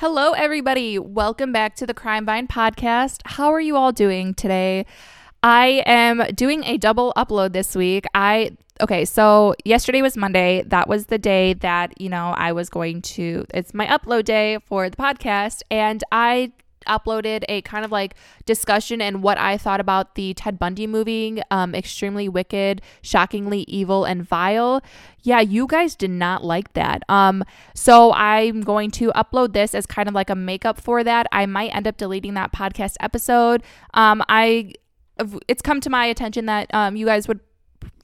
Hello, everybody. Welcome back to the Crime Vine podcast. How are you all doing today? I am doing a double upload this week. I okay, so yesterday was Monday. That was the day that, you know, I was going to it's my upload day for the podcast and I uploaded a kind of like discussion and what I thought about the Ted Bundy movie, um, Extremely Wicked, Shockingly Evil, and Vile. Yeah, you guys did not like that. Um, so I'm going to upload this as kind of like a makeup for that. I might end up deleting that podcast episode. Um, I it's come to my attention that um, you guys would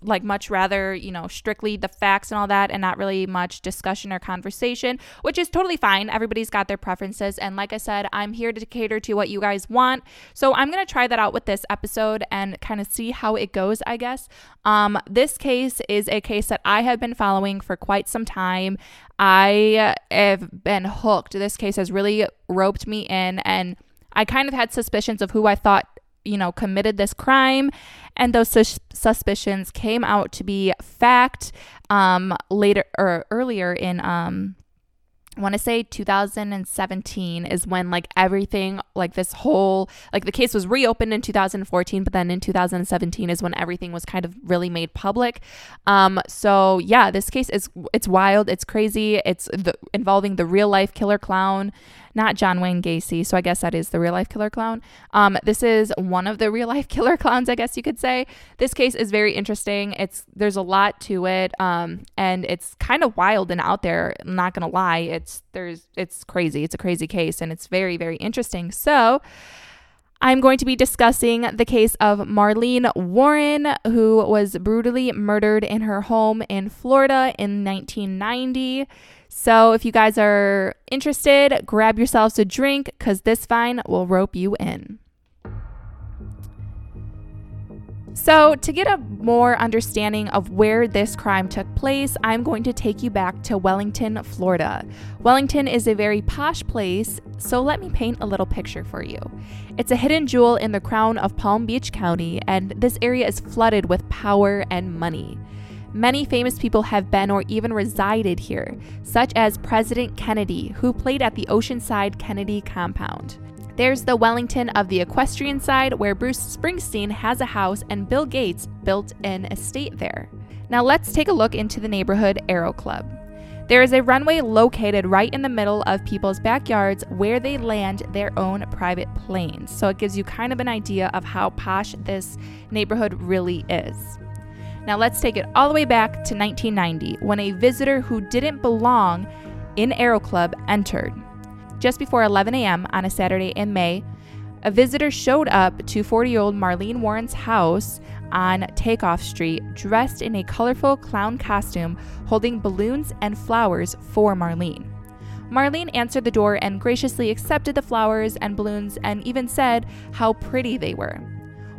like much rather, you know, strictly the facts and all that and not really much discussion or conversation, which is totally fine. Everybody's got their preferences. And like I said, I'm here to cater to what you guys want. So I'm going to try that out with this episode and kind of see how it goes, I guess. Um, this case is a case that I have been following for quite some time. I have been hooked. This case has really roped me in and I kind of had suspicions of who I thought you know, committed this crime. And those sus- suspicions came out to be fact um, later or earlier in um, I want to say 2017 is when like everything like this whole like the case was reopened in 2014 but then in 2017 is when everything was kind of really made public um so yeah this case is it's wild it's crazy it's the, involving the real life killer clown not John Wayne Gacy. So I guess that is the real life killer clown. Um, this is one of the real life killer clowns, I guess you could say. This case is very interesting. It's there's a lot to it, um, and it's kind of wild and out there. I'm not gonna lie, it's there's it's crazy. It's a crazy case, and it's very very interesting. So. I'm going to be discussing the case of Marlene Warren, who was brutally murdered in her home in Florida in 1990. So, if you guys are interested, grab yourselves a drink because this vine will rope you in. So, to get a more understanding of where this crime took place, I'm going to take you back to Wellington, Florida. Wellington is a very posh place, so let me paint a little picture for you. It's a hidden jewel in the crown of Palm Beach County, and this area is flooded with power and money. Many famous people have been or even resided here, such as President Kennedy, who played at the Oceanside Kennedy compound. There's the Wellington of the equestrian side, where Bruce Springsteen has a house and Bill Gates built an estate there. Now let's take a look into the neighborhood Aero Club. There is a runway located right in the middle of people's backyards where they land their own private planes. So it gives you kind of an idea of how posh this neighborhood really is. Now let's take it all the way back to 1990 when a visitor who didn't belong in Aero Club entered. Just before 11 a.m. on a Saturday in May, a visitor showed up to 40 year old Marlene Warren's house on Takeoff Street dressed in a colorful clown costume holding balloons and flowers for Marlene. Marlene answered the door and graciously accepted the flowers and balloons and even said how pretty they were.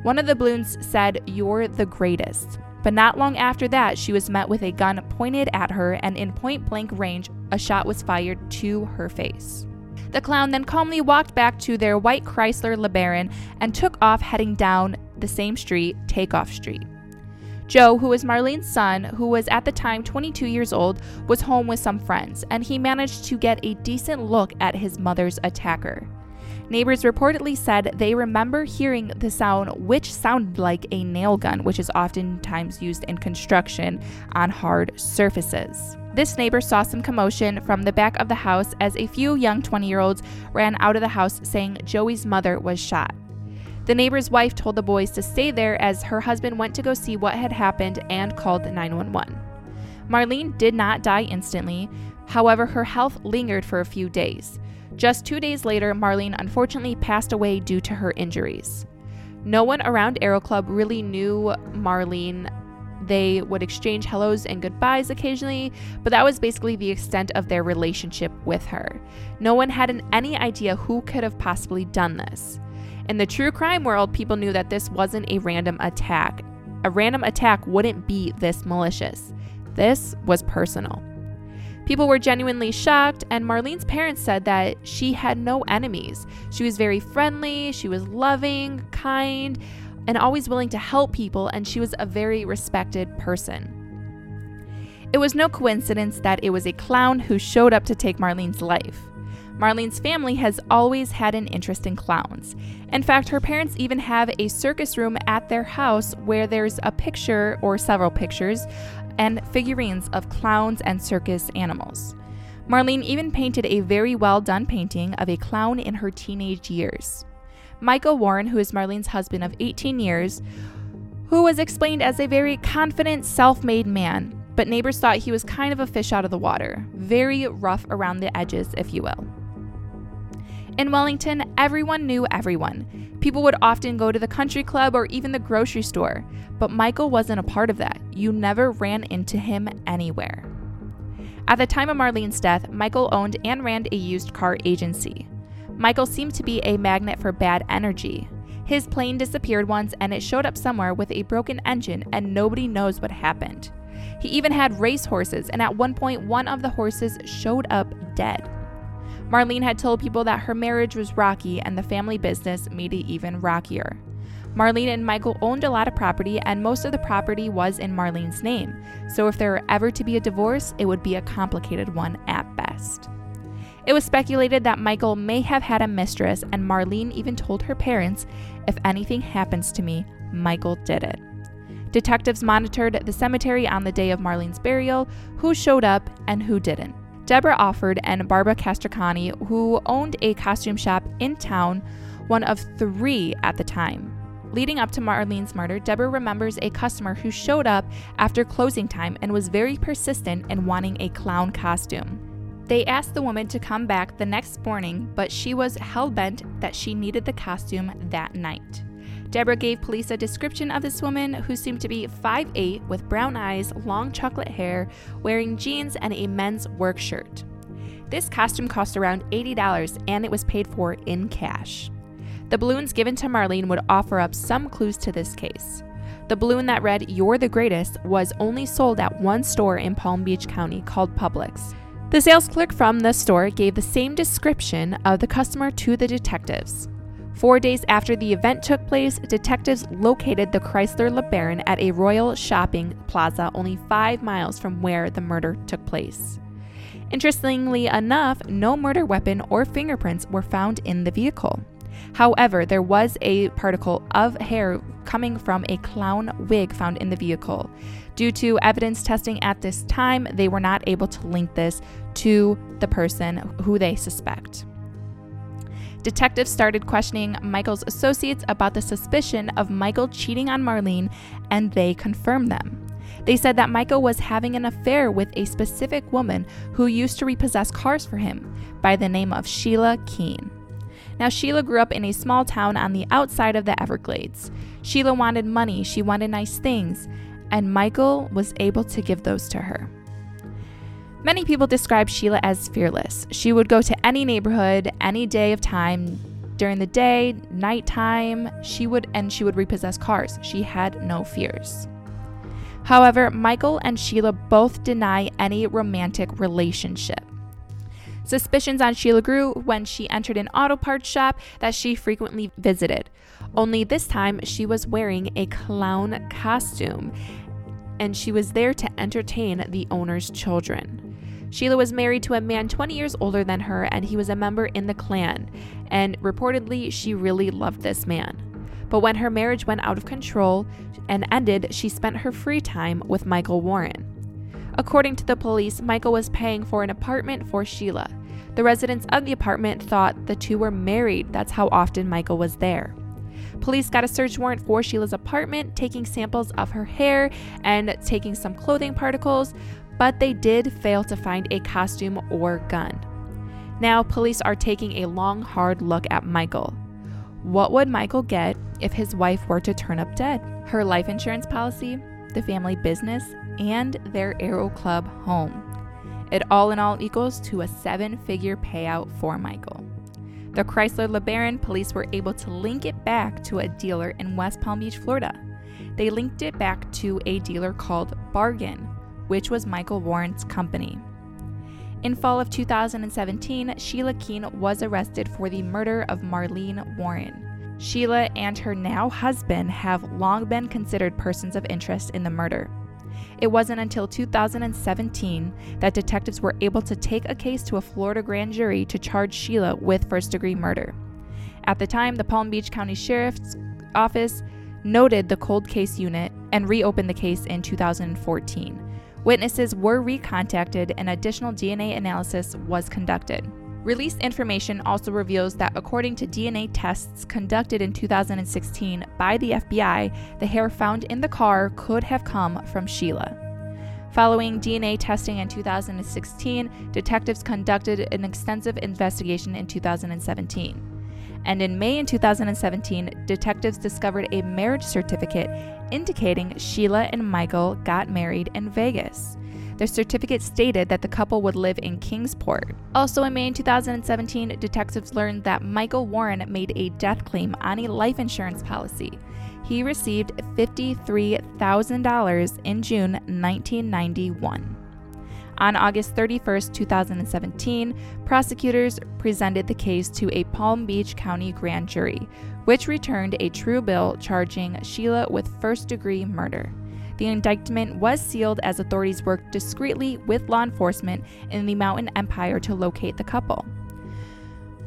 One of the balloons said, You're the greatest. But not long after that, she was met with a gun pointed at her, and in point blank range, a shot was fired to her face. The clown then calmly walked back to their white Chrysler LeBaron and took off heading down the same street, Takeoff Street. Joe, who was Marlene's son, who was at the time 22 years old, was home with some friends, and he managed to get a decent look at his mother's attacker. Neighbors reportedly said they remember hearing the sound, which sounded like a nail gun, which is oftentimes used in construction on hard surfaces. This neighbor saw some commotion from the back of the house as a few young 20 year olds ran out of the house saying Joey's mother was shot. The neighbor's wife told the boys to stay there as her husband went to go see what had happened and called 911. Marlene did not die instantly, however, her health lingered for a few days. Just two days later, Marlene unfortunately passed away due to her injuries. No one around Aero Club really knew Marlene. They would exchange hellos and goodbyes occasionally, but that was basically the extent of their relationship with her. No one had an, any idea who could have possibly done this. In the true crime world, people knew that this wasn't a random attack. A random attack wouldn't be this malicious. This was personal. People were genuinely shocked, and Marlene's parents said that she had no enemies. She was very friendly, she was loving, kind, and always willing to help people, and she was a very respected person. It was no coincidence that it was a clown who showed up to take Marlene's life. Marlene's family has always had an interest in clowns. In fact, her parents even have a circus room at their house where there's a picture or several pictures and figurines of clowns and circus animals. Marlene even painted a very well done painting of a clown in her teenage years. Michael Warren, who is Marlene's husband of 18 years, who was explained as a very confident, self made man, but neighbors thought he was kind of a fish out of the water, very rough around the edges, if you will. In Wellington, everyone knew everyone. People would often go to the country club or even the grocery store, but Michael wasn't a part of that. You never ran into him anywhere. At the time of Marlene's death, Michael owned and ran a used car agency. Michael seemed to be a magnet for bad energy. His plane disappeared once and it showed up somewhere with a broken engine, and nobody knows what happened. He even had race horses, and at one point, one of the horses showed up dead. Marlene had told people that her marriage was rocky and the family business made it even rockier. Marlene and Michael owned a lot of property, and most of the property was in Marlene's name. So, if there were ever to be a divorce, it would be a complicated one at best. It was speculated that Michael may have had a mistress, and Marlene even told her parents, If anything happens to me, Michael did it. Detectives monitored the cemetery on the day of Marlene's burial, who showed up and who didn't. Deborah Offord and Barbara Castricani, who owned a costume shop in town, one of three at the time. Leading up to Marlene's murder, Deborah remembers a customer who showed up after closing time and was very persistent in wanting a clown costume. They asked the woman to come back the next morning, but she was hell bent that she needed the costume that night. Deborah gave police a description of this woman who seemed to be 5'8 with brown eyes, long chocolate hair, wearing jeans and a men's work shirt. This costume cost around $80 and it was paid for in cash. The balloons given to Marlene would offer up some clues to this case. The balloon that read, You're the Greatest, was only sold at one store in Palm Beach County called Publix. The sales clerk from the store gave the same description of the customer to the detectives. Four days after the event took place, detectives located the Chrysler LeBaron at a Royal shopping plaza only five miles from where the murder took place. Interestingly enough, no murder weapon or fingerprints were found in the vehicle. However, there was a particle of hair coming from a clown wig found in the vehicle. Due to evidence testing at this time, they were not able to link this to the person who they suspect. Detectives started questioning Michael's associates about the suspicion of Michael cheating on Marlene, and they confirmed them. They said that Michael was having an affair with a specific woman who used to repossess cars for him by the name of Sheila Keen. Now, Sheila grew up in a small town on the outside of the Everglades. Sheila wanted money, she wanted nice things, and Michael was able to give those to her. Many people describe Sheila as fearless. She would go to any neighborhood, any day of time, during the day, nighttime, she would and she would repossess cars. She had no fears. However, Michael and Sheila both deny any romantic relationship. Suspicions on Sheila grew when she entered an auto parts shop that she frequently visited. Only this time, she was wearing a clown costume, and she was there to entertain the owner's children. Sheila was married to a man 20 years older than her, and he was a member in the Klan, and reportedly, she really loved this man. But when her marriage went out of control and ended, she spent her free time with Michael Warren. According to the police, Michael was paying for an apartment for Sheila. The residents of the apartment thought the two were married, that's how often Michael was there. Police got a search warrant for Sheila's apartment, taking samples of her hair and taking some clothing particles, but they did fail to find a costume or gun. Now, police are taking a long, hard look at Michael. What would Michael get if his wife were to turn up dead? Her life insurance policy, the family business, and their Aero Club home. It all in all equals to a seven figure payout for Michael. The Chrysler LeBaron police were able to link it back to a dealer in West Palm Beach, Florida. They linked it back to a dealer called Bargain, which was Michael Warren's company. In fall of 2017, Sheila Keen was arrested for the murder of Marlene Warren. Sheila and her now husband have long been considered persons of interest in the murder. It wasn't until 2017 that detectives were able to take a case to a Florida grand jury to charge Sheila with first degree murder. At the time, the Palm Beach County Sheriff's Office noted the cold case unit and reopened the case in 2014. Witnesses were recontacted and additional DNA analysis was conducted. Released information also reveals that according to DNA tests conducted in 2016 by the FBI, the hair found in the car could have come from Sheila. Following DNA testing in 2016, detectives conducted an extensive investigation in 2017. And in May in 2017, detectives discovered a marriage certificate indicating Sheila and Michael got married in Vegas. The certificate stated that the couple would live in Kingsport. Also in May 2017, detectives learned that Michael Warren made a death claim on a life insurance policy. He received $53,000 in June 1991. On August 31, 2017, prosecutors presented the case to a Palm Beach County grand jury, which returned a true bill charging Sheila with first degree murder. The indictment was sealed as authorities worked discreetly with law enforcement in the Mountain Empire to locate the couple.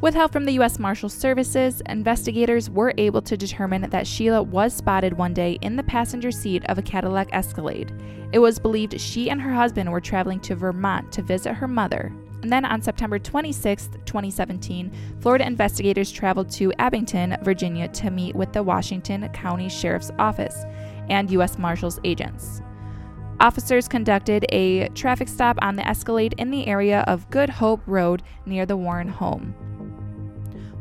With help from the U.S. Marshal Services, investigators were able to determine that Sheila was spotted one day in the passenger seat of a Cadillac Escalade. It was believed she and her husband were traveling to Vermont to visit her mother. And then on September 26, 2017, Florida investigators traveled to Abingdon, Virginia to meet with the Washington County Sheriff's Office and U.S. Marshals agents. Officers conducted a traffic stop on the Escalade in the area of Good Hope Road near the Warren home.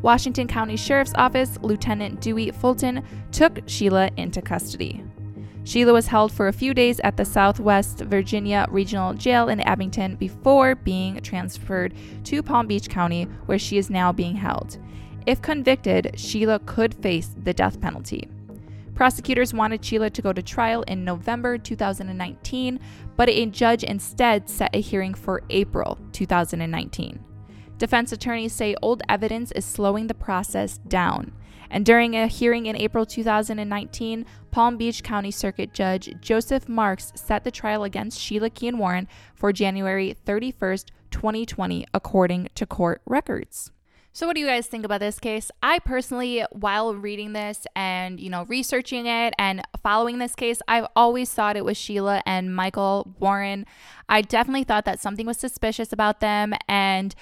Washington County Sheriff's Office Lieutenant Dewey Fulton took Sheila into custody. Sheila was held for a few days at the Southwest Virginia Regional Jail in Abingdon before being transferred to Palm Beach County, where she is now being held. If convicted, Sheila could face the death penalty. Prosecutors wanted Sheila to go to trial in November 2019, but a judge instead set a hearing for April 2019. Defense attorneys say old evidence is slowing the process down. And during a hearing in April 2019, Palm Beach County Circuit Judge Joseph Marx set the trial against Sheila Keen Warren for January 31st, 2020, according to court records. So what do you guys think about this case? I personally while reading this and, you know, researching it and following this case, I've always thought it was Sheila and Michael Warren. I definitely thought that something was suspicious about them and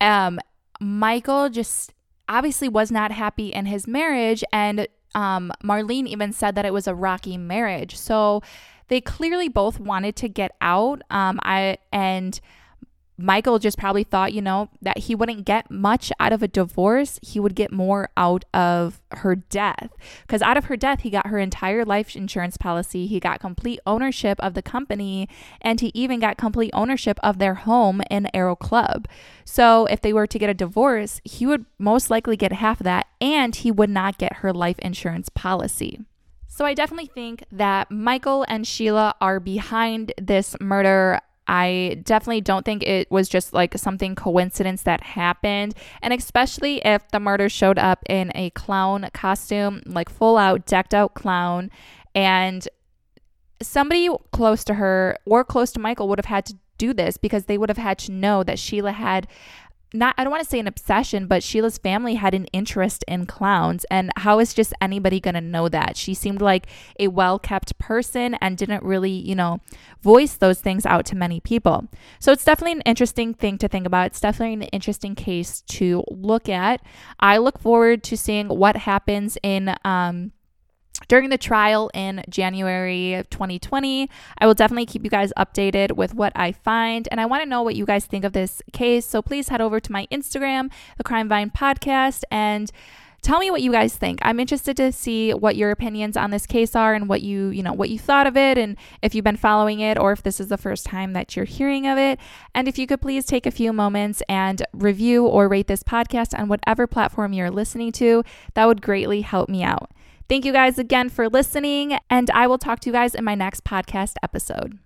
um Michael just obviously was not happy in his marriage and um Marlene even said that it was a rocky marriage. So they clearly both wanted to get out. Um I and Michael just probably thought, you know, that he wouldn't get much out of a divorce. He would get more out of her death. Because out of her death, he got her entire life insurance policy. He got complete ownership of the company. And he even got complete ownership of their home in Aero Club. So if they were to get a divorce, he would most likely get half of that. And he would not get her life insurance policy. So I definitely think that Michael and Sheila are behind this murder. I definitely don't think it was just like something coincidence that happened. And especially if the murder showed up in a clown costume, like full out decked out clown. And somebody close to her or close to Michael would have had to do this because they would have had to know that Sheila had not I don't want to say an obsession, but Sheila's family had an interest in clowns and how is just anybody going to know that? She seemed like a well-kept person and didn't really, you know, voice those things out to many people. So it's definitely an interesting thing to think about. It's definitely an interesting case to look at. I look forward to seeing what happens in um during the trial in January of 2020. I will definitely keep you guys updated with what I find. And I want to know what you guys think of this case. So please head over to my Instagram, the Crime Vine Podcast, and tell me what you guys think. I'm interested to see what your opinions on this case are and what you, you know, what you thought of it and if you've been following it or if this is the first time that you're hearing of it. And if you could please take a few moments and review or rate this podcast on whatever platform you're listening to, that would greatly help me out. Thank you guys again for listening, and I will talk to you guys in my next podcast episode.